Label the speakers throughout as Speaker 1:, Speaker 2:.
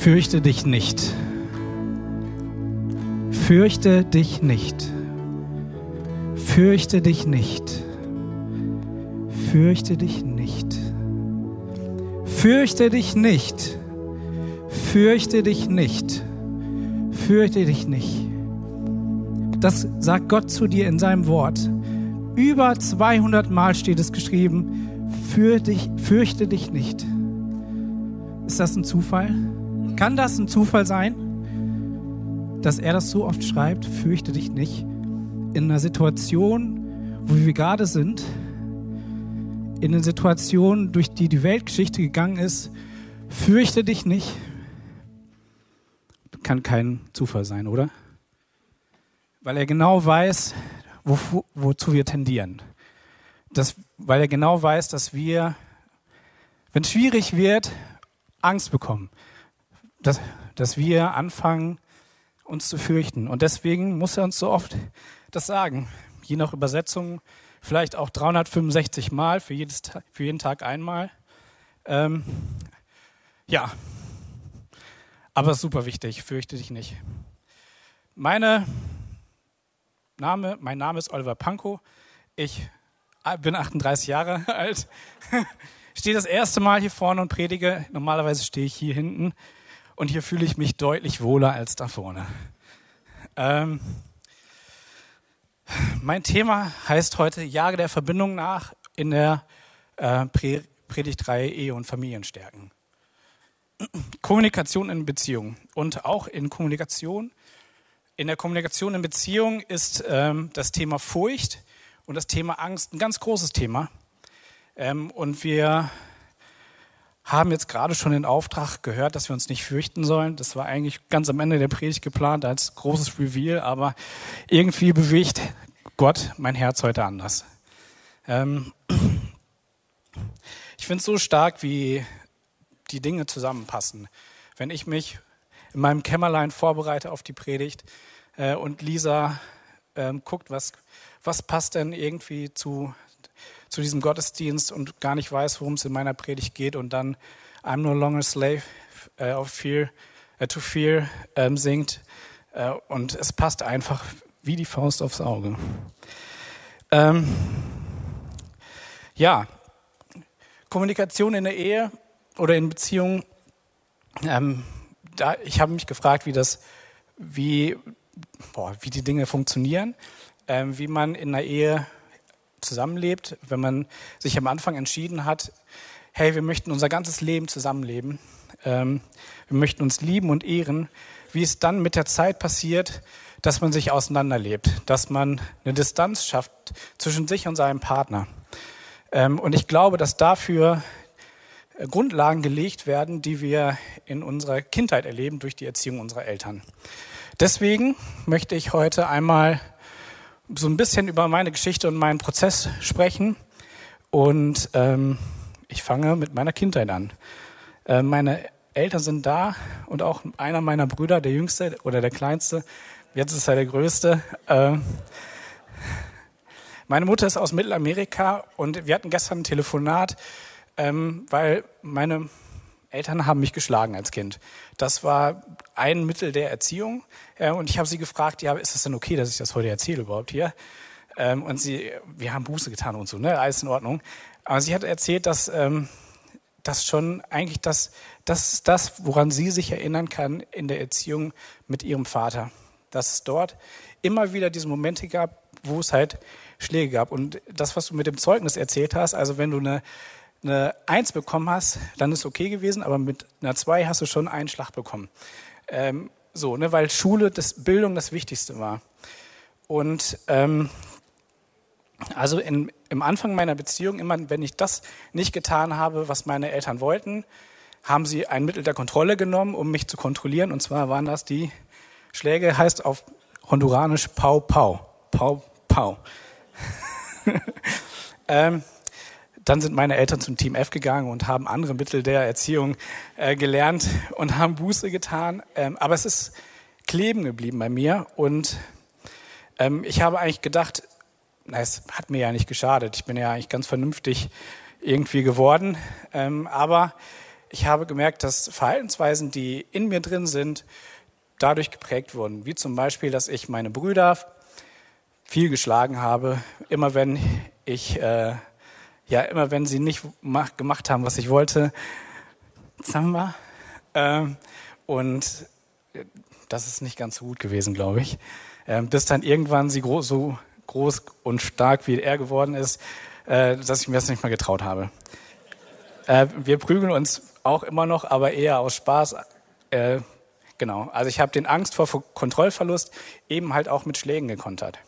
Speaker 1: Fürchte dich nicht. Fürchte dich nicht. Fürchte dich nicht. Fürchte dich nicht. Fürchte dich nicht. Fürchte dich nicht. Fürchte dich nicht. Das sagt Gott zu dir in seinem Wort. Über 200 Mal steht es geschrieben, für dich, fürchte dich nicht. Ist das ein Zufall? Kann das ein Zufall sein, dass er das so oft schreibt, fürchte dich nicht, in einer Situation, wo wir gerade sind, in einer Situation, durch die die Weltgeschichte gegangen ist, fürchte dich nicht, kann kein Zufall sein, oder? Weil er genau weiß, wo, wozu wir tendieren. Das, weil er genau weiß, dass wir, wenn es schwierig wird, Angst bekommen. Dass, dass wir anfangen, uns zu fürchten. Und deswegen muss er uns so oft das sagen. Je nach Übersetzung vielleicht auch 365 Mal, für, jedes, für jeden Tag einmal. Ähm, ja, aber super wichtig, fürchte dich nicht. Meine Name, mein Name ist Oliver Pankow. Ich bin 38 Jahre alt. stehe das erste Mal hier vorne und predige. Normalerweise stehe ich hier hinten und hier fühle ich mich deutlich wohler als da vorne. Ähm, mein Thema heißt heute Jage der Verbindung nach in der äh, Predigtreihe Ehe und Familienstärken. Kommunikation in Beziehung und auch in Kommunikation. In der Kommunikation in Beziehung ist ähm, das Thema Furcht und das Thema Angst ein ganz großes Thema. Ähm, und wir haben jetzt gerade schon den Auftrag gehört, dass wir uns nicht fürchten sollen. Das war eigentlich ganz am Ende der Predigt geplant als großes Reveal, aber irgendwie bewegt Gott mein Herz heute anders. Ähm, ich finde es so stark, wie die Dinge zusammenpassen. Wenn ich mich in meinem Kämmerlein vorbereite auf die Predigt äh, und Lisa ähm, guckt, was, was passt denn irgendwie zu, zu diesem Gottesdienst und gar nicht weiß, worum es in meiner Predigt geht und dann I'm no longer slave äh, of fear, äh, to fear ähm, singt äh, und es passt einfach wie die Faust aufs Auge. Ähm, ja, Kommunikation in der Ehe oder in Beziehungen. Ähm, da, ich habe mich gefragt, wie das, wie, boah, wie die Dinge funktionieren, ähm, wie man in einer Ehe zusammenlebt, wenn man sich am Anfang entschieden hat, hey, wir möchten unser ganzes Leben zusammenleben, ähm, wir möchten uns lieben und ehren, wie es dann mit der Zeit passiert, dass man sich auseinanderlebt, dass man eine Distanz schafft zwischen sich und seinem Partner. Ähm, und ich glaube, dass dafür äh, Grundlagen gelegt werden, die wir in unserer Kindheit erleben durch die Erziehung unserer Eltern. Deswegen möchte ich heute einmal so ein bisschen über meine Geschichte und meinen Prozess sprechen. Und ähm, ich fange mit meiner Kindheit an. Äh, meine Eltern sind da und auch einer meiner Brüder, der jüngste oder der kleinste, jetzt ist er der größte. Äh, meine Mutter ist aus Mittelamerika und wir hatten gestern ein Telefonat, ähm, weil meine Eltern haben mich geschlagen als Kind. Das war ein Mittel der Erziehung. Äh, und ich habe sie gefragt, ja, ist das denn okay, dass ich das heute erzähle überhaupt hier? Ähm, und sie, wir haben Buße getan und so, ne, alles in Ordnung. Aber sie hat erzählt, dass ähm, das schon eigentlich das, das ist das, woran sie sich erinnern kann in der Erziehung mit ihrem Vater. Dass es dort immer wieder diese Momente gab, wo es halt Schläge gab. Und das, was du mit dem Zeugnis erzählt hast, also wenn du eine eine Eins bekommen hast, dann ist okay gewesen, aber mit einer Zwei hast du schon einen Schlag bekommen. Ähm, so, ne, weil Schule, das Bildung das Wichtigste war. Und ähm, also in, im Anfang meiner Beziehung, immer wenn ich das nicht getan habe, was meine Eltern wollten, haben sie ein Mittel der Kontrolle genommen, um mich zu kontrollieren. Und zwar waren das die Schläge, heißt auf Honduranisch Pau Pau. Pau Pau. ähm, dann sind meine Eltern zum Team F gegangen und haben andere Mittel der Erziehung äh, gelernt und haben Buße getan. Ähm, aber es ist kleben geblieben bei mir und ähm, ich habe eigentlich gedacht, na, es hat mir ja nicht geschadet. Ich bin ja eigentlich ganz vernünftig irgendwie geworden. Ähm, aber ich habe gemerkt, dass Verhaltensweisen, die in mir drin sind, dadurch geprägt wurden. Wie zum Beispiel, dass ich meine Brüder viel geschlagen habe, immer wenn ich, äh, ja, immer wenn sie nicht gemacht haben, was ich wollte. Zamba. Ähm, und das ist nicht ganz so gut gewesen, glaube ich. Ähm, bis dann irgendwann sie groß, so groß und stark wie er geworden ist, äh, dass ich mir das nicht mehr getraut habe. Äh, wir prügeln uns auch immer noch, aber eher aus Spaß. Äh, genau. Also ich habe den Angst vor Kontrollverlust eben halt auch mit Schlägen gekontert.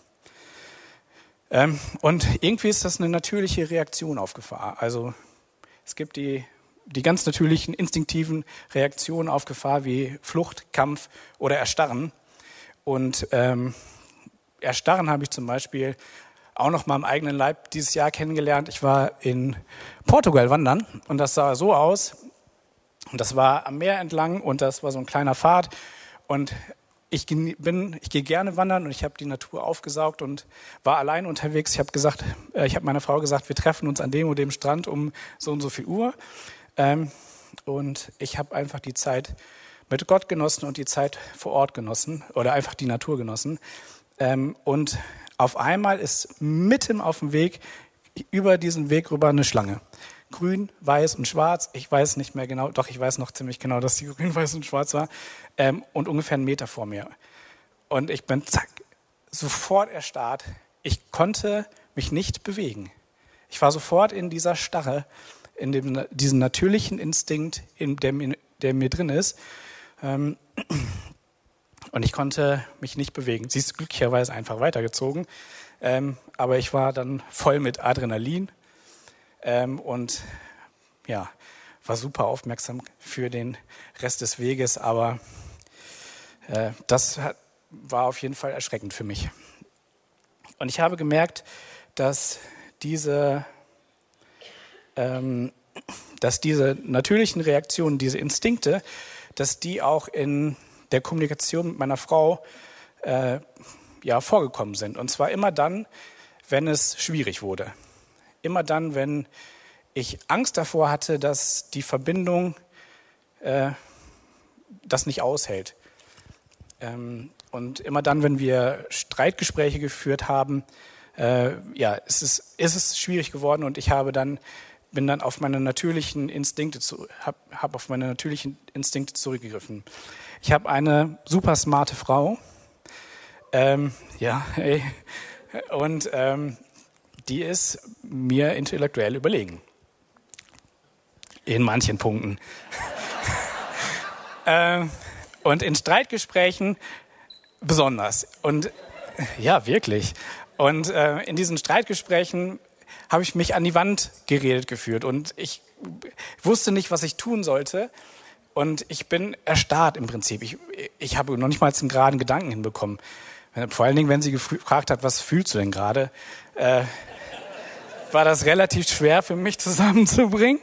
Speaker 1: Ähm, und irgendwie ist das eine natürliche Reaktion auf Gefahr. Also es gibt die, die ganz natürlichen instinktiven Reaktionen auf Gefahr wie Flucht, Kampf oder Erstarren. Und ähm, Erstarren habe ich zum Beispiel auch noch mal im eigenen Leib dieses Jahr kennengelernt. Ich war in Portugal wandern und das sah so aus. Und das war am Meer entlang und das war so ein kleiner Pfad. Und ich bin, ich gehe gerne wandern und ich habe die Natur aufgesaugt und war allein unterwegs. Ich habe gesagt, äh, ich habe meiner Frau gesagt, wir treffen uns an dem und dem Strand um so und so viel Uhr. Ähm, und ich habe einfach die Zeit mit Gott genossen und die Zeit vor Ort genossen oder einfach die Natur genossen. Ähm, und auf einmal ist mitten auf dem Weg, über diesen Weg rüber eine Schlange. Grün, weiß und schwarz. Ich weiß nicht mehr genau, doch ich weiß noch ziemlich genau, dass die grün, weiß und schwarz war. Ähm, und ungefähr einen Meter vor mir. Und ich bin zack, sofort erstarrt. Ich konnte mich nicht bewegen. Ich war sofort in dieser Starre, in dem, diesem natürlichen Instinkt, in dem, der mir drin ist. Ähm, und ich konnte mich nicht bewegen. Sie ist glücklicherweise einfach weitergezogen. Ähm, aber ich war dann voll mit Adrenalin ähm, und ja, war super aufmerksam für den Rest des Weges. Aber äh, das hat, war auf jeden Fall erschreckend für mich. Und ich habe gemerkt, dass diese, ähm, dass diese natürlichen Reaktionen, diese Instinkte, dass die auch in der Kommunikation mit meiner Frau äh, ja, vorgekommen sind. Und zwar immer dann, wenn es schwierig wurde. Immer dann, wenn ich Angst davor hatte, dass die Verbindung äh, das nicht aushält. Ähm, und immer dann, wenn wir Streitgespräche geführt haben, äh, ja, ist es, ist es schwierig geworden und ich habe dann bin dann auf meine natürlichen Instinkte zu, hab, hab auf meine natürlichen Instinkte zurückgegriffen. Ich habe eine super smarte Frau, ähm, ja, ey, und ähm, die ist mir intellektuell überlegen. In manchen Punkten. ähm, und in Streitgesprächen besonders. Und ja, wirklich. Und äh, in diesen Streitgesprächen habe ich mich an die Wand geredet gefühlt und ich wusste nicht, was ich tun sollte. Und ich bin erstarrt im Prinzip. Ich, ich habe noch nicht mal einen geraden Gedanken hinbekommen. Vor allen Dingen, wenn sie gefragt hat, was fühlst du denn gerade, äh, war das relativ schwer für mich zusammenzubringen.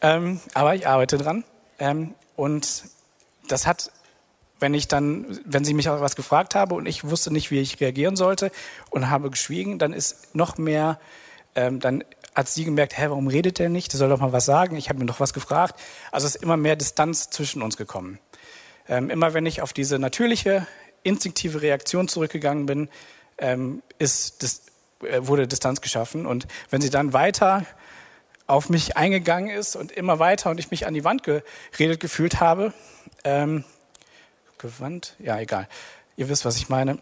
Speaker 1: Ähm, aber ich arbeite dran. Ähm, und das hat, wenn ich dann, wenn sie mich auch was gefragt habe und ich wusste nicht, wie ich reagieren sollte und habe geschwiegen, dann ist noch mehr ähm, dann hat sie gemerkt, hä, warum redet der nicht? Der soll doch mal was sagen. Ich habe mir doch was gefragt. Also ist immer mehr Distanz zwischen uns gekommen. Ähm, immer wenn ich auf diese natürliche, instinktive Reaktion zurückgegangen bin, ähm, ist, das, äh, wurde Distanz geschaffen. Und wenn sie dann weiter auf mich eingegangen ist und immer weiter und ich mich an die Wand geredet gefühlt habe, ähm, gewandt, ja egal, ihr wisst, was ich meine,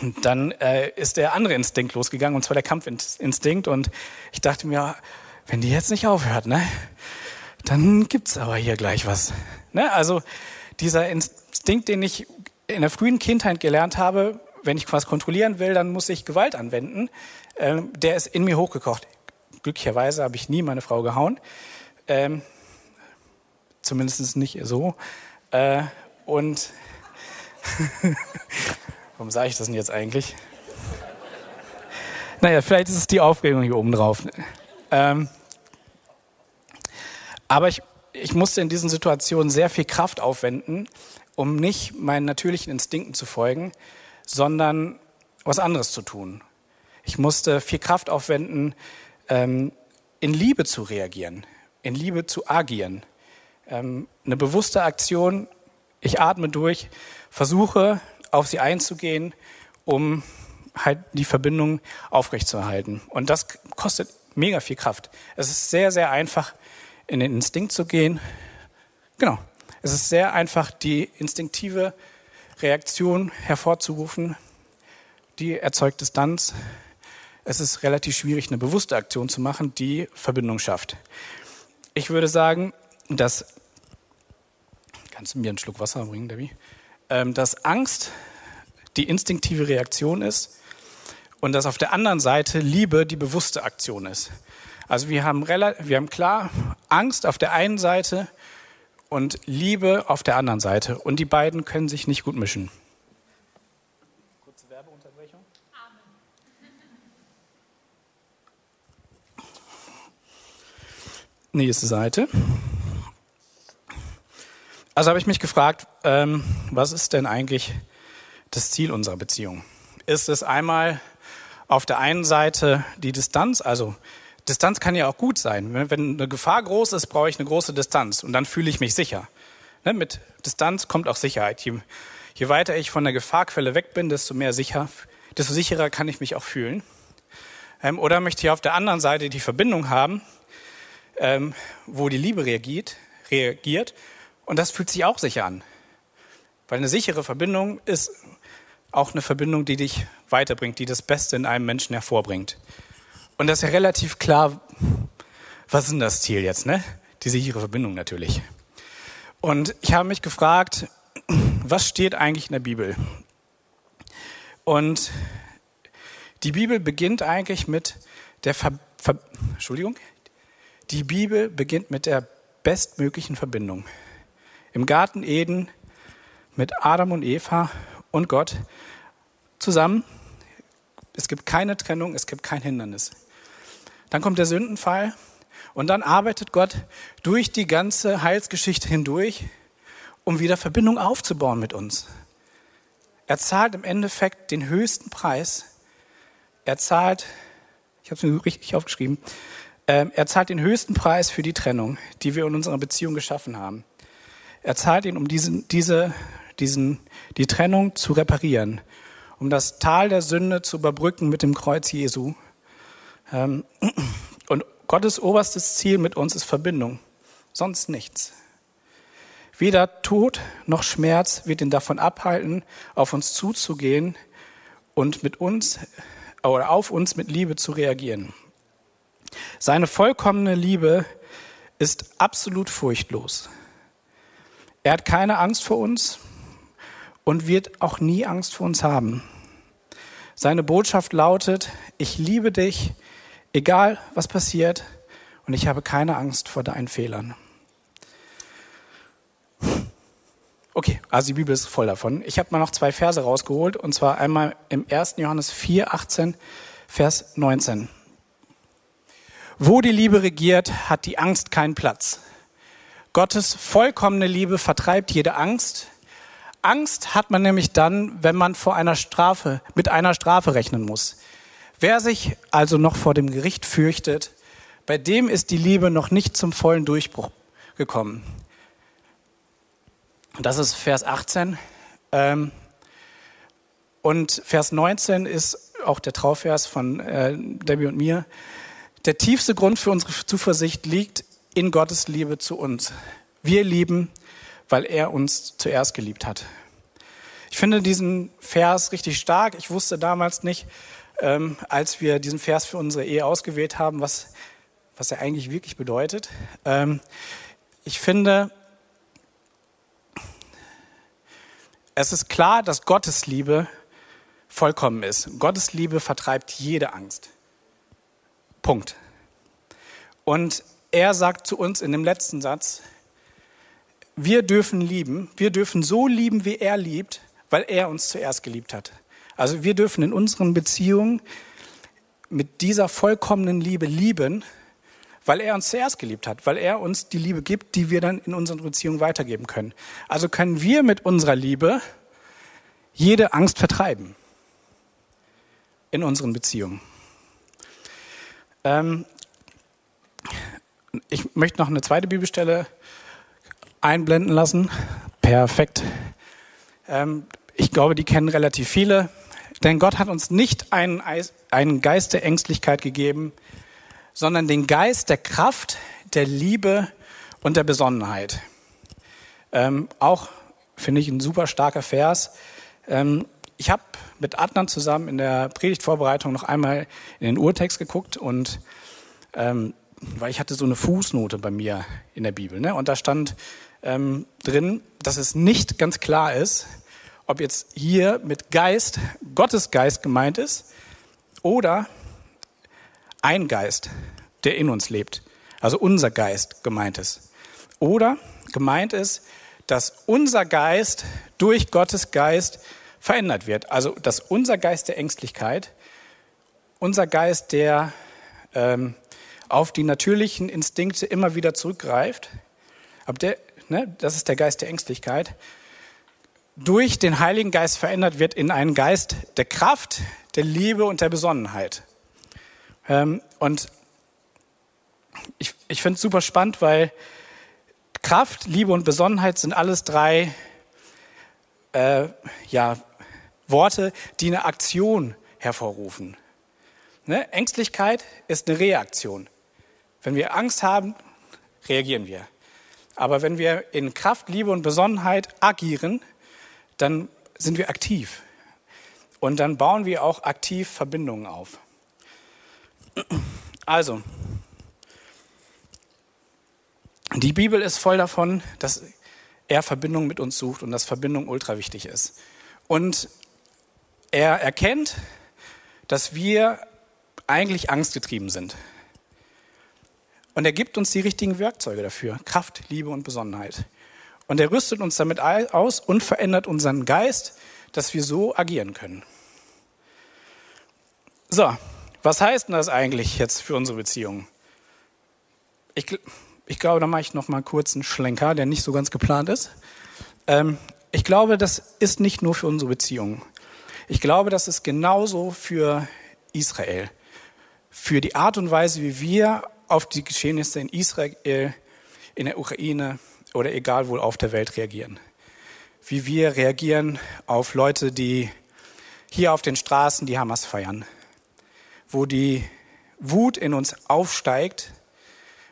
Speaker 1: und dann äh, ist der andere Instinkt losgegangen, und zwar der Kampfinstinkt. Und ich dachte mir, wenn die jetzt nicht aufhört, ne, dann gibt's aber hier gleich was. Ne? Also dieser Instinkt, den ich in der frühen Kindheit gelernt habe, wenn ich was kontrollieren will, dann muss ich Gewalt anwenden, äh, der ist in mir hochgekocht. Glücklicherweise habe ich nie meine Frau gehauen. Ähm, zumindest nicht so. Äh, und Warum sage ich das denn jetzt eigentlich? Naja, vielleicht ist es die Aufregung hier oben drauf. Ähm, aber ich, ich musste in diesen Situationen sehr viel Kraft aufwenden, um nicht meinen natürlichen Instinkten zu folgen, sondern was anderes zu tun. Ich musste viel Kraft aufwenden, ähm, in Liebe zu reagieren, in Liebe zu agieren, Ähm, eine bewusste Aktion, ich atme durch, versuche auf sie einzugehen, um halt die Verbindung aufrechtzuerhalten. Und das kostet mega viel Kraft. Es ist sehr, sehr einfach, in den Instinkt zu gehen. Genau. Es ist sehr einfach, die instinktive Reaktion hervorzurufen. Die erzeugt Distanz. Es ist relativ schwierig, eine bewusste Aktion zu machen, die Verbindung schafft. Ich würde sagen, dass, kannst du mir einen Schluck Wasser bringen, Debbie? Ähm, dass Angst die instinktive Reaktion ist und dass auf der anderen Seite Liebe die bewusste Aktion ist. Also wir haben, wir haben klar Angst auf der einen Seite und Liebe auf der anderen Seite. Und die beiden können sich nicht gut mischen. Kurze Werbeunterbrechung. Nächste Seite. Also habe ich mich gefragt, ähm, was ist denn eigentlich das Ziel unserer Beziehung? Ist es einmal auf der einen Seite die Distanz, also Distanz kann ja auch gut sein. Wenn eine Gefahr groß ist, brauche ich eine große Distanz und dann fühle ich mich sicher. Ne, mit Distanz kommt auch Sicherheit. Je, je, weiter ich von der Gefahrquelle weg bin, desto mehr sicher, desto sicherer kann ich mich auch fühlen. Ähm, oder möchte ich auf der anderen Seite die Verbindung haben, ähm, wo die Liebe reagiert, reagiert und das fühlt sich auch sicher an. Weil eine sichere Verbindung ist auch eine Verbindung, die dich weiterbringt, die das Beste in einem Menschen hervorbringt. Und das ist ja relativ klar, was ist denn das Ziel jetzt, ne? Die sichere Verbindung natürlich. Und ich habe mich gefragt, was steht eigentlich in der Bibel? Und die Bibel beginnt eigentlich mit der Ver, Ver Entschuldigung, die Bibel beginnt mit der bestmöglichen Verbindung. Im Garten Eden mit Adam und Eva und Gott zusammen. Es gibt keine Trennung, es gibt kein Hindernis. Dann kommt der Sündenfall und dann arbeitet Gott durch die ganze Heilsgeschichte hindurch, um wieder Verbindung aufzubauen mit uns. Er zahlt im Endeffekt den höchsten Preis. Er zahlt, ich habe es mir richtig aufgeschrieben, äh, er zahlt den höchsten Preis für die Trennung, die wir in unserer Beziehung geschaffen haben. Er zahlt ihn, um diesen, diese, diesen, die Trennung zu reparieren, um das Tal der Sünde zu überbrücken mit dem Kreuz Jesu ähm, und Gottes oberstes Ziel mit uns ist Verbindung, sonst nichts. Weder Tod noch Schmerz wird ihn davon abhalten, auf uns zuzugehen und mit uns oder auf uns mit Liebe zu reagieren. Seine vollkommene Liebe ist absolut furchtlos. Er hat keine Angst vor uns und wird auch nie Angst vor uns haben. Seine Botschaft lautet, ich liebe dich, Egal, was passiert, und ich habe keine Angst vor deinen Fehlern. Okay, also die Bibel ist voll davon. Ich habe mal noch zwei Verse rausgeholt, und zwar einmal im 1. Johannes 4, 18, Vers 19. Wo die Liebe regiert, hat die Angst keinen Platz. Gottes vollkommene Liebe vertreibt jede Angst. Angst hat man nämlich dann, wenn man vor einer Strafe, mit einer Strafe rechnen muss. Wer sich also noch vor dem Gericht fürchtet, bei dem ist die Liebe noch nicht zum vollen Durchbruch gekommen. Das ist Vers 18. Ähm, und Vers 19 ist auch der Trauvers von äh, Debbie und mir. Der tiefste Grund für unsere Zuversicht liegt in Gottes Liebe zu uns. Wir lieben, weil er uns zuerst geliebt hat. Ich finde diesen Vers richtig stark. Ich wusste damals nicht, ähm, als wir diesen Vers für unsere Ehe ausgewählt haben, was, was er eigentlich wirklich bedeutet. Ähm, ich finde, es ist klar, dass Gottes Liebe vollkommen ist. Gottes Liebe vertreibt jede Angst. Punkt. Und er sagt zu uns in dem letzten Satz, wir dürfen lieben, wir dürfen so lieben, wie er liebt, weil er uns zuerst geliebt hat. Also wir dürfen in unseren Beziehungen mit dieser vollkommenen Liebe lieben, weil er uns zuerst geliebt hat, weil er uns die Liebe gibt, die wir dann in unseren Beziehungen weitergeben können. Also können wir mit unserer Liebe jede Angst vertreiben in unseren Beziehungen. Ähm ich möchte noch eine zweite Bibelstelle einblenden lassen. Perfekt. Ähm, ich glaube, die kennen relativ viele. Denn Gott hat uns nicht einen, einen Geist der Ängstlichkeit gegeben, sondern den Geist der Kraft, der Liebe und der Besonnenheit. Ähm, auch finde ich ein super starker Vers. Ähm, ich habe mit Adnan zusammen in der Predigtvorbereitung noch einmal in den Urtext geguckt und ähm, weil ich hatte so eine Fußnote bei mir in der Bibel, ne? Und da stand ähm, drin, dass es nicht ganz klar ist, ob jetzt hier mit Geist Gottes Geist gemeint ist oder ein Geist, der in uns lebt, also unser Geist gemeint ist. Oder gemeint ist, dass unser Geist durch Gottes Geist verändert wird. Also dass unser Geist der Ängstlichkeit, unser Geist, der ähm, auf die natürlichen Instinkte immer wieder zurückgreift, aber der, ne, das ist der Geist der Ängstlichkeit, durch den Heiligen Geist verändert wird in einen Geist der Kraft, der Liebe und der Besonnenheit. Ähm, und ich, ich finde es super spannend, weil Kraft, Liebe und Besonnenheit sind alles drei äh, ja, Worte, die eine Aktion hervorrufen. Ne? Ängstlichkeit ist eine Reaktion. Wenn wir Angst haben, reagieren wir. Aber wenn wir in Kraft, Liebe und Besonnenheit agieren, dann sind wir aktiv. Und dann bauen wir auch aktiv Verbindungen auf. Also, die Bibel ist voll davon, dass er Verbindung mit uns sucht und dass Verbindung ultra wichtig ist. Und er erkennt, dass wir eigentlich angstgetrieben sind. Und er gibt uns die richtigen Werkzeuge dafür. Kraft, Liebe und Besonnenheit. Und er rüstet uns damit aus und verändert unseren Geist, dass wir so agieren können. So, was heißt denn das eigentlich jetzt für unsere Beziehung? Ich, ich glaube, da mache ich noch mal kurz einen Schlenker, der nicht so ganz geplant ist. Ähm, ich glaube, das ist nicht nur für unsere Beziehung. Ich glaube, das ist genauso für Israel. Für die Art und Weise, wie wir auf die Geschehnisse in Israel, in der Ukraine, oder egal wo auf der Welt reagieren. Wie wir reagieren auf Leute, die hier auf den Straßen die Hamas feiern, wo die Wut in uns aufsteigt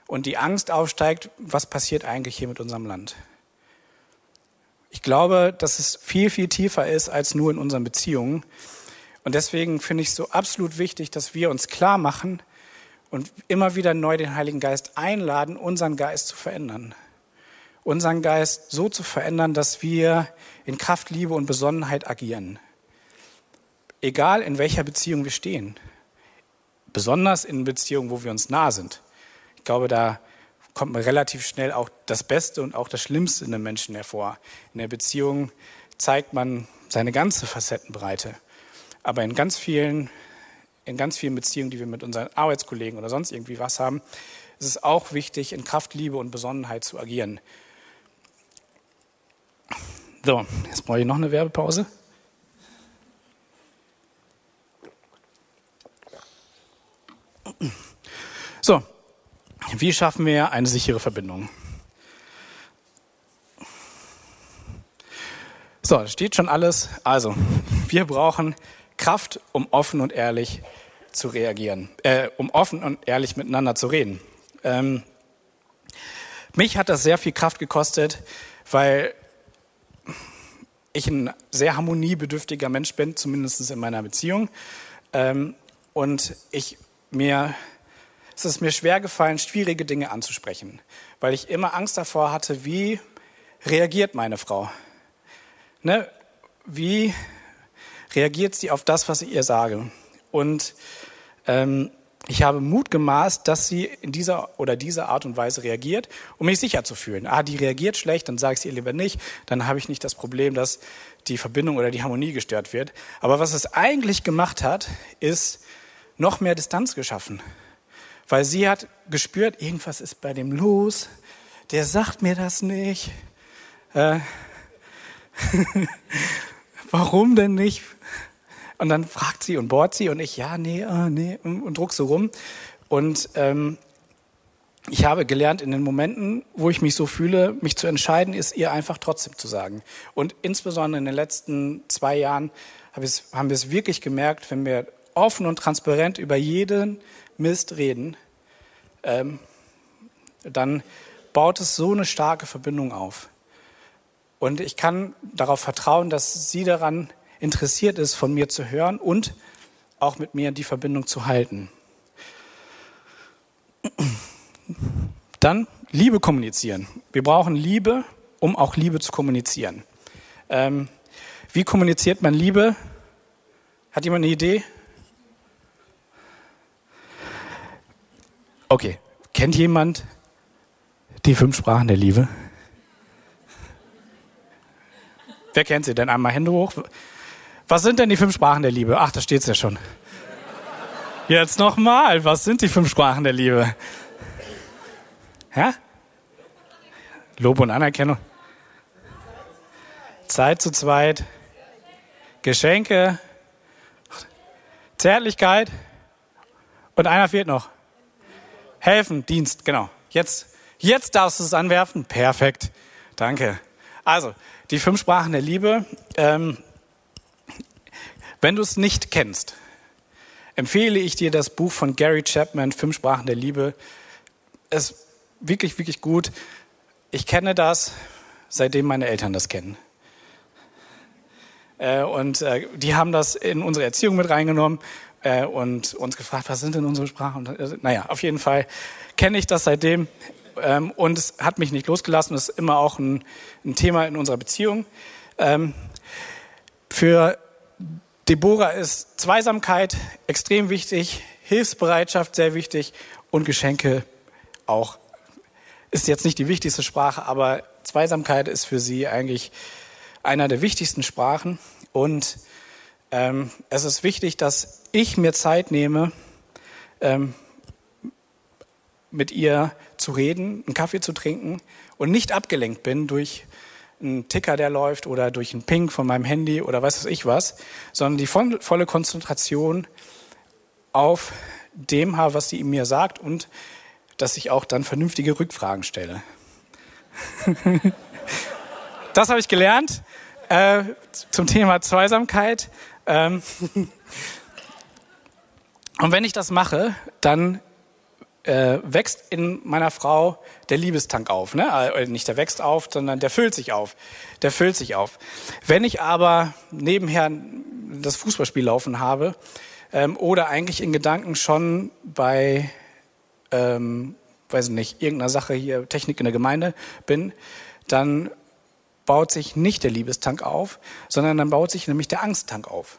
Speaker 1: und die Angst aufsteigt, was passiert eigentlich hier mit unserem Land. Ich glaube, dass es viel, viel tiefer ist als nur in unseren Beziehungen. Und deswegen finde ich es so absolut wichtig, dass wir uns klar machen und immer wieder neu den Heiligen Geist einladen, unseren Geist zu verändern unseren Geist so zu verändern, dass wir in Kraft, Liebe und Besonnenheit agieren. Egal in welcher Beziehung wir stehen. Besonders in Beziehungen, wo wir uns nah sind. Ich glaube, da kommt man relativ schnell auch das Beste und auch das Schlimmste in den Menschen hervor. In der Beziehung zeigt man seine ganze Facettenbreite. Aber in ganz vielen, in ganz vielen Beziehungen, die wir mit unseren Arbeitskollegen oder sonst irgendwie was haben, ist es auch wichtig, in Kraft, Liebe und Besonnenheit zu agieren. So, jetzt brauche ich noch eine Werbepause. So, wie schaffen wir eine sichere Verbindung? So, steht schon alles. Also, wir brauchen Kraft, um offen und ehrlich zu reagieren, äh, um offen und ehrlich miteinander zu reden. Ähm, mich hat das sehr viel Kraft gekostet, weil ich ein sehr harmoniebedürftiger Mensch bin, zumindest in meiner Beziehung. Ähm, und ich mir, es ist mir schwer gefallen, schwierige Dinge anzusprechen, weil ich immer Angst davor hatte, wie reagiert meine Frau? Ne? Wie reagiert sie auf das, was ich ihr sage? Und ähm, ich habe Mut gemaßt, dass sie in dieser oder dieser Art und Weise reagiert, um mich sicher zu fühlen. Ah, die reagiert schlecht, dann sage ich ihr lieber nicht. Dann habe ich nicht das Problem, dass die Verbindung oder die Harmonie gestört wird. Aber was es eigentlich gemacht hat, ist noch mehr Distanz geschaffen. Weil sie hat gespürt, irgendwas ist bei dem los. Der sagt mir das nicht. Äh, warum denn nicht? Und dann fragt sie und bohrt sie und ich, ja, nee, äh, nee, und druck so rum. Und ähm, ich habe gelernt, in den Momenten, wo ich mich so fühle, mich zu entscheiden, ist ihr einfach trotzdem zu sagen. Und insbesondere in den letzten zwei Jahren haben wir es wirklich gemerkt, wenn wir offen und transparent über jeden Mist reden, ähm, dann baut es so eine starke Verbindung auf. Und ich kann darauf vertrauen, dass sie daran interessiert ist, von mir zu hören und auch mit mir die Verbindung zu halten. Dann Liebe kommunizieren. Wir brauchen Liebe, um auch Liebe zu kommunizieren. Ähm, wie kommuniziert man Liebe? Hat jemand eine Idee? Okay, kennt jemand die fünf Sprachen der Liebe? Wer kennt sie denn? Einmal Hände hoch. Was sind denn die fünf Sprachen der Liebe? Ach, da steht es ja schon. Jetzt nochmal. Was sind die fünf Sprachen der Liebe? Ja? Lob und Anerkennung. Zeit zu zweit. Geschenke. Zärtlichkeit. Und einer fehlt noch. Helfen, Dienst, genau. Jetzt, jetzt darfst du es anwerfen. Perfekt. Danke. Also, die fünf Sprachen der Liebe. Ähm, wenn du es nicht kennst, empfehle ich dir das Buch von Gary Chapman, Fünf Sprachen der Liebe. Es ist wirklich, wirklich gut. Ich kenne das, seitdem meine Eltern das kennen. Äh, und äh, die haben das in unsere Erziehung mit reingenommen äh, und uns gefragt, was sind denn unsere Sprachen? Naja, auf jeden Fall kenne ich das seitdem ähm, und es hat mich nicht losgelassen. Das ist immer auch ein, ein Thema in unserer Beziehung. Ähm, für Deborah ist Zweisamkeit extrem wichtig, Hilfsbereitschaft sehr wichtig und Geschenke auch. Ist jetzt nicht die wichtigste Sprache, aber Zweisamkeit ist für sie eigentlich einer der wichtigsten Sprachen. Und ähm, es ist wichtig, dass ich mir Zeit nehme, ähm, mit ihr zu reden, einen Kaffee zu trinken und nicht abgelenkt bin durch einen Ticker, der läuft oder durch einen Ping von meinem Handy oder was weiß ich was, sondern die volle Konzentration auf dem habe, was sie mir sagt und dass ich auch dann vernünftige Rückfragen stelle. das habe ich gelernt äh, zum Thema Zweisamkeit. Ähm, und wenn ich das mache, dann äh, wächst in meiner Frau der Liebestank auf. Ne? Äh, nicht der wächst auf, sondern der füllt sich auf. Der füllt sich auf. Wenn ich aber nebenher das Fußballspiel laufen habe ähm, oder eigentlich in Gedanken schon bei, ähm, weiß nicht, irgendeiner Sache hier, Technik in der Gemeinde bin, dann baut sich nicht der Liebestank auf, sondern dann baut sich nämlich der Angsttank auf.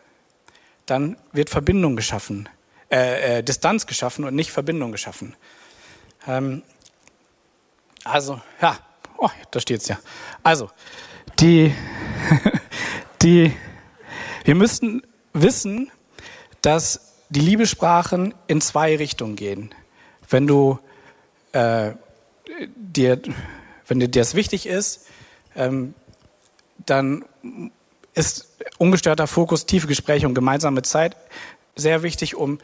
Speaker 1: Dann wird Verbindung geschaffen äh, äh, Distanz geschaffen und nicht Verbindung geschaffen. Ähm, also, ja, oh, da steht es ja. Also, die, die, wir müssen wissen, dass die Liebesprachen in zwei Richtungen gehen. Wenn du äh, dir, wenn dir das wichtig ist, ähm, dann ist ungestörter Fokus, tiefe Gespräche und gemeinsame Zeit sehr wichtig, um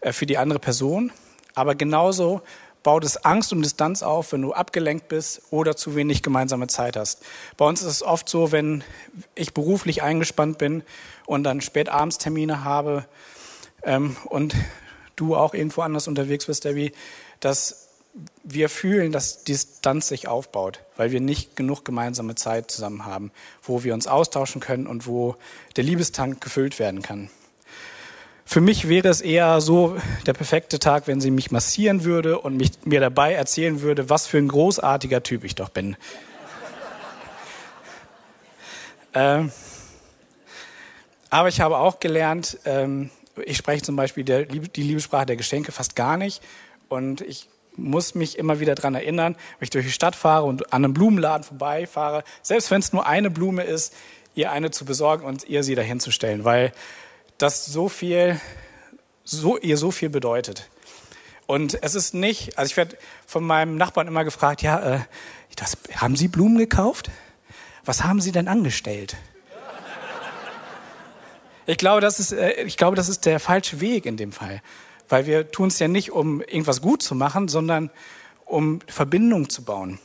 Speaker 1: äh, für die andere Person. Aber genauso baut es Angst und Distanz auf, wenn du abgelenkt bist oder zu wenig gemeinsame Zeit hast. Bei uns ist es oft so, wenn ich beruflich eingespannt bin und dann spät abends Termine habe ähm, und du auch irgendwo anders unterwegs bist, Debbie, dass wir fühlen, dass Distanz sich aufbaut, weil wir nicht genug gemeinsame Zeit zusammen haben, wo wir uns austauschen können und wo der Liebestank gefüllt werden kann. Für mich wäre es eher so der perfekte Tag, wenn sie mich massieren würde und mich, mir dabei erzählen würde, was für ein großartiger Typ ich doch bin. ähm, aber ich habe auch gelernt, ähm, ich spreche zum Beispiel der, die Liebessprache der Geschenke fast gar nicht. Und ich muss mich immer wieder daran erinnern, wenn ich durch die Stadt fahre und an einem Blumenladen vorbeifahre, selbst wenn es nur eine Blume ist, ihr eine zu besorgen und ihr sie dahin zu stellen. Weil das so viel, so, ihr so viel bedeutet. Und es ist nicht, also ich werde von meinem Nachbarn immer gefragt, ja, äh, das, haben Sie Blumen gekauft? Was haben Sie denn angestellt? Ich glaube, das ist, äh, ich glaube, das ist der falsche Weg in dem Fall. Weil wir tun es ja nicht, um irgendwas gut zu machen, sondern um Verbindung zu bauen.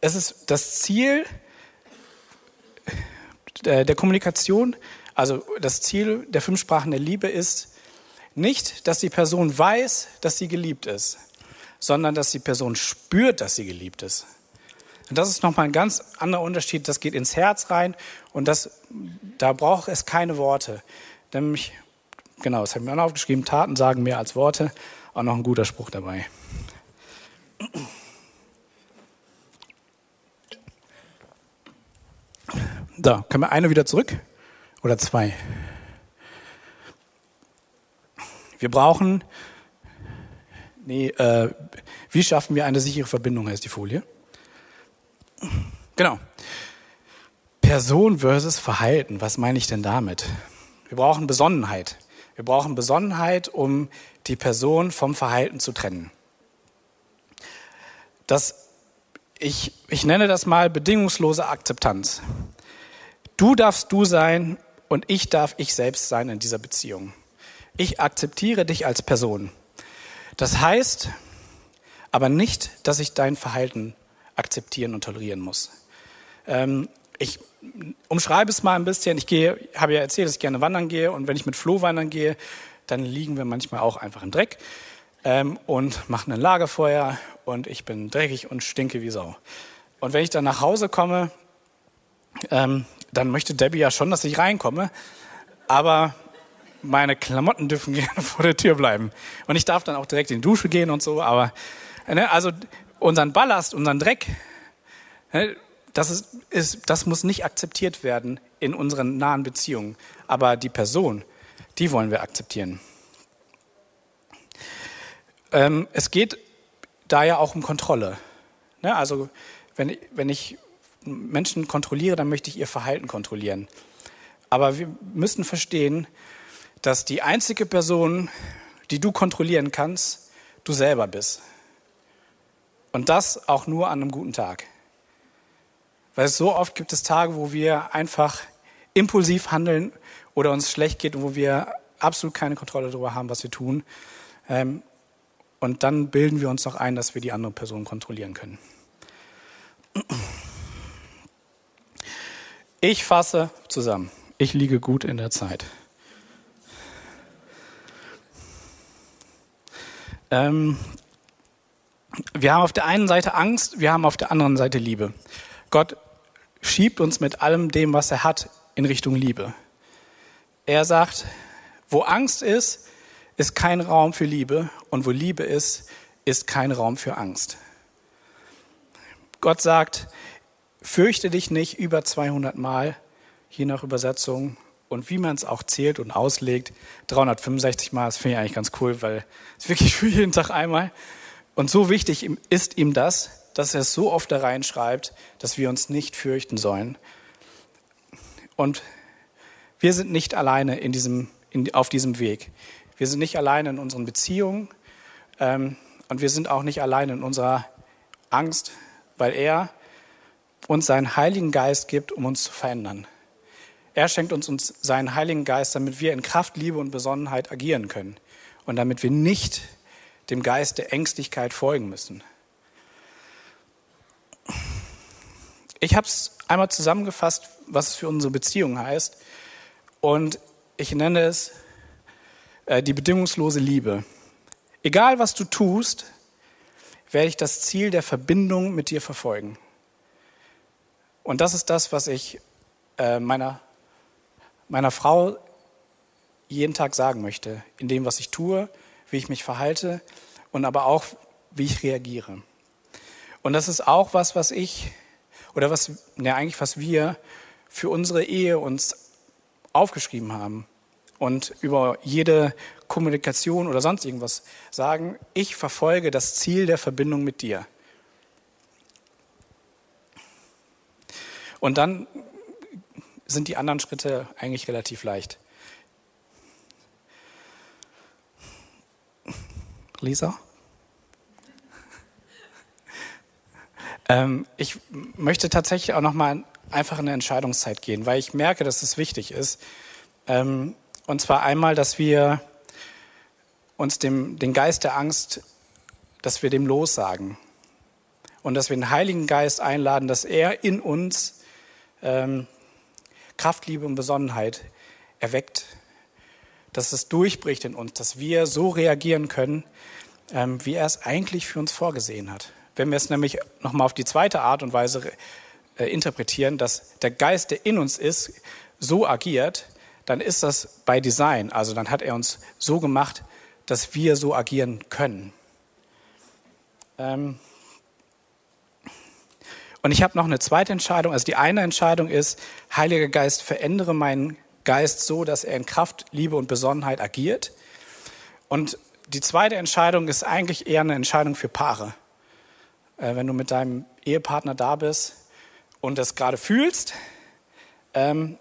Speaker 1: Es ist das Ziel der Kommunikation, also das Ziel der fünf Sprachen der Liebe ist nicht, dass die Person weiß, dass sie geliebt ist, sondern dass die Person spürt, dass sie geliebt ist. Und das ist nochmal ein ganz anderer Unterschied. Das geht ins Herz rein und das, da braucht es keine Worte. Nämlich, genau, das habe ich mir auch aufgeschrieben, Taten sagen mehr als Worte. Auch noch ein guter Spruch dabei. Da, können wir eine wieder zurück? Oder zwei? Wir brauchen, nee, äh, wie schaffen wir eine sichere Verbindung, heißt die Folie. Genau. Person versus Verhalten, was meine ich denn damit? Wir brauchen Besonnenheit. Wir brauchen Besonnenheit, um die Person vom Verhalten zu trennen. Das, ich, ich nenne das mal bedingungslose Akzeptanz. Du darfst du sein und ich darf ich selbst sein in dieser Beziehung. Ich akzeptiere dich als Person. Das heißt aber nicht, dass ich dein Verhalten akzeptieren und tolerieren muss. Ähm, ich umschreibe es mal ein bisschen. Ich gehe, habe ja erzählt, dass ich gerne wandern gehe und wenn ich mit Flo wandern gehe, dann liegen wir manchmal auch einfach im Dreck ähm, und machen ein Lagerfeuer und ich bin dreckig und stinke wie Sau. Und wenn ich dann nach Hause komme, ähm, dann möchte Debbie ja schon, dass ich reinkomme, aber meine Klamotten dürfen gerne vor der Tür bleiben. Und ich darf dann auch direkt in die Dusche gehen und so, aber ne, also unseren Ballast, unseren Dreck, ne, das, ist, ist, das muss nicht akzeptiert werden in unseren nahen Beziehungen. Aber die Person, die wollen wir akzeptieren. Ähm, es geht da ja auch um Kontrolle. Ne? Also wenn, wenn ich Menschen kontrolliere, dann möchte ich ihr Verhalten kontrollieren. Aber wir müssen verstehen, dass die einzige Person, die du kontrollieren kannst, du selber bist. Und das auch nur an einem guten Tag. Weil so oft gibt es Tage, wo wir einfach impulsiv handeln oder uns schlecht geht und wo wir absolut keine Kontrolle darüber haben, was wir tun. Ähm, und dann bilden wir uns noch ein, dass wir die andere Person kontrollieren können. Ich fasse zusammen. Ich liege gut in der Zeit. Ähm, wir haben auf der einen Seite Angst, wir haben auf der anderen Seite Liebe. Gott schiebt uns mit allem dem, was er hat, in Richtung Liebe. Er sagt, wo Angst ist, ist kein Raum für Liebe und wo Liebe ist, ist kein Raum für Angst. Gott sagt, fürchte dich nicht über 200 Mal, je nach Übersetzung und wie man es auch zählt und auslegt, 365 Mal, das finde ich eigentlich ganz cool, weil es wirklich für jeden Tag einmal. Und so wichtig ist ihm das, dass er es so oft da reinschreibt, dass wir uns nicht fürchten sollen. Und wir sind nicht alleine in diesem, in, auf diesem Weg. Wir sind nicht alleine in unseren Beziehungen ähm, und wir sind auch nicht alleine in unserer Angst, weil er uns seinen Heiligen Geist gibt, um uns zu verändern. Er schenkt uns, uns seinen Heiligen Geist, damit wir in Kraft, Liebe und Besonnenheit agieren können und damit wir nicht dem Geist der Ängstlichkeit folgen müssen. Ich habe es einmal zusammengefasst, was es für unsere Beziehung heißt. Und ich nenne es äh, die bedingungslose Liebe. Egal was du tust, werde ich das Ziel der Verbindung mit dir verfolgen. Und das ist das, was ich äh, meiner, meiner Frau jeden Tag sagen möchte, in dem, was ich tue, wie ich mich verhalte und aber auch, wie ich reagiere. Und das ist auch was, was ich oder was, ja eigentlich was wir für unsere Ehe uns aufgeschrieben haben und über jede Kommunikation oder sonst irgendwas sagen, ich verfolge das Ziel der Verbindung mit dir. Und dann sind die anderen Schritte eigentlich relativ leicht. Lisa? Ähm, ich möchte tatsächlich auch noch mal einfach in eine Entscheidungszeit gehen, weil ich merke, dass es wichtig ist. Ähm, und zwar einmal, dass wir uns dem, den Geist der Angst dass wir dem lossagen und dass wir den Heiligen Geist einladen, dass er in uns ähm, Kraft, Liebe und Besonnenheit erweckt, dass es durchbricht in uns, dass wir so reagieren können, ähm, wie er es eigentlich für uns vorgesehen hat. Wenn wir es nämlich nochmal auf die zweite Art und Weise äh, interpretieren, dass der Geist, der in uns ist, so agiert, dann ist das bei Design. Also dann hat er uns so gemacht, dass wir so agieren können. Ähm und ich habe noch eine zweite Entscheidung. Also die eine Entscheidung ist, Heiliger Geist, verändere meinen Geist so, dass er in Kraft, Liebe und Besonnenheit agiert. Und die zweite Entscheidung ist eigentlich eher eine Entscheidung für Paare. Äh, wenn du mit deinem Ehepartner da bist und das gerade fühlst, ähm,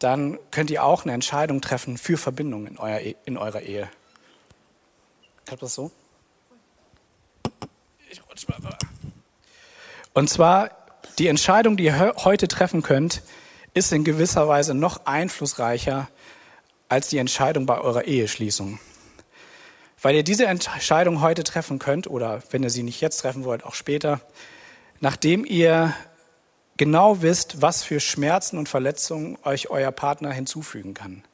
Speaker 1: dann könnt ihr auch eine Entscheidung treffen für Verbindung in, euer, e, in eurer Ehe. Klappt das so? Ich rutsch mal. Und zwar die Entscheidung, die ihr heute treffen könnt, ist in gewisser Weise noch einflussreicher als die Entscheidung bei eurer Eheschließung. Weil ihr diese Entscheidung heute treffen könnt oder wenn ihr sie nicht jetzt treffen wollt, auch später, nachdem ihr genau wisst, was für Schmerzen und Verletzungen euch euer Partner hinzufügen kann.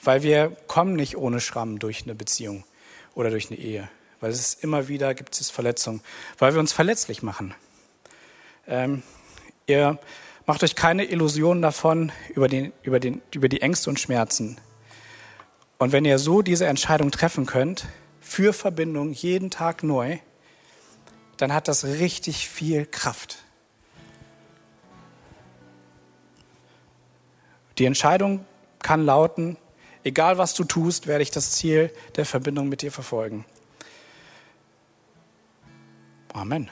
Speaker 1: Weil wir kommen nicht ohne Schramm durch eine Beziehung oder durch eine Ehe. Weil es immer wieder gibt es Verletzungen. Weil wir uns verletzlich machen. Ähm, ihr macht euch keine Illusionen davon über, den, über, den, über die Ängste und Schmerzen. Und wenn ihr so diese Entscheidung treffen könnt, für Verbindung jeden Tag neu, dann hat das richtig viel Kraft. Die Entscheidung kann lauten, egal was du tust, werde ich das Ziel der Verbindung mit dir verfolgen. Amen.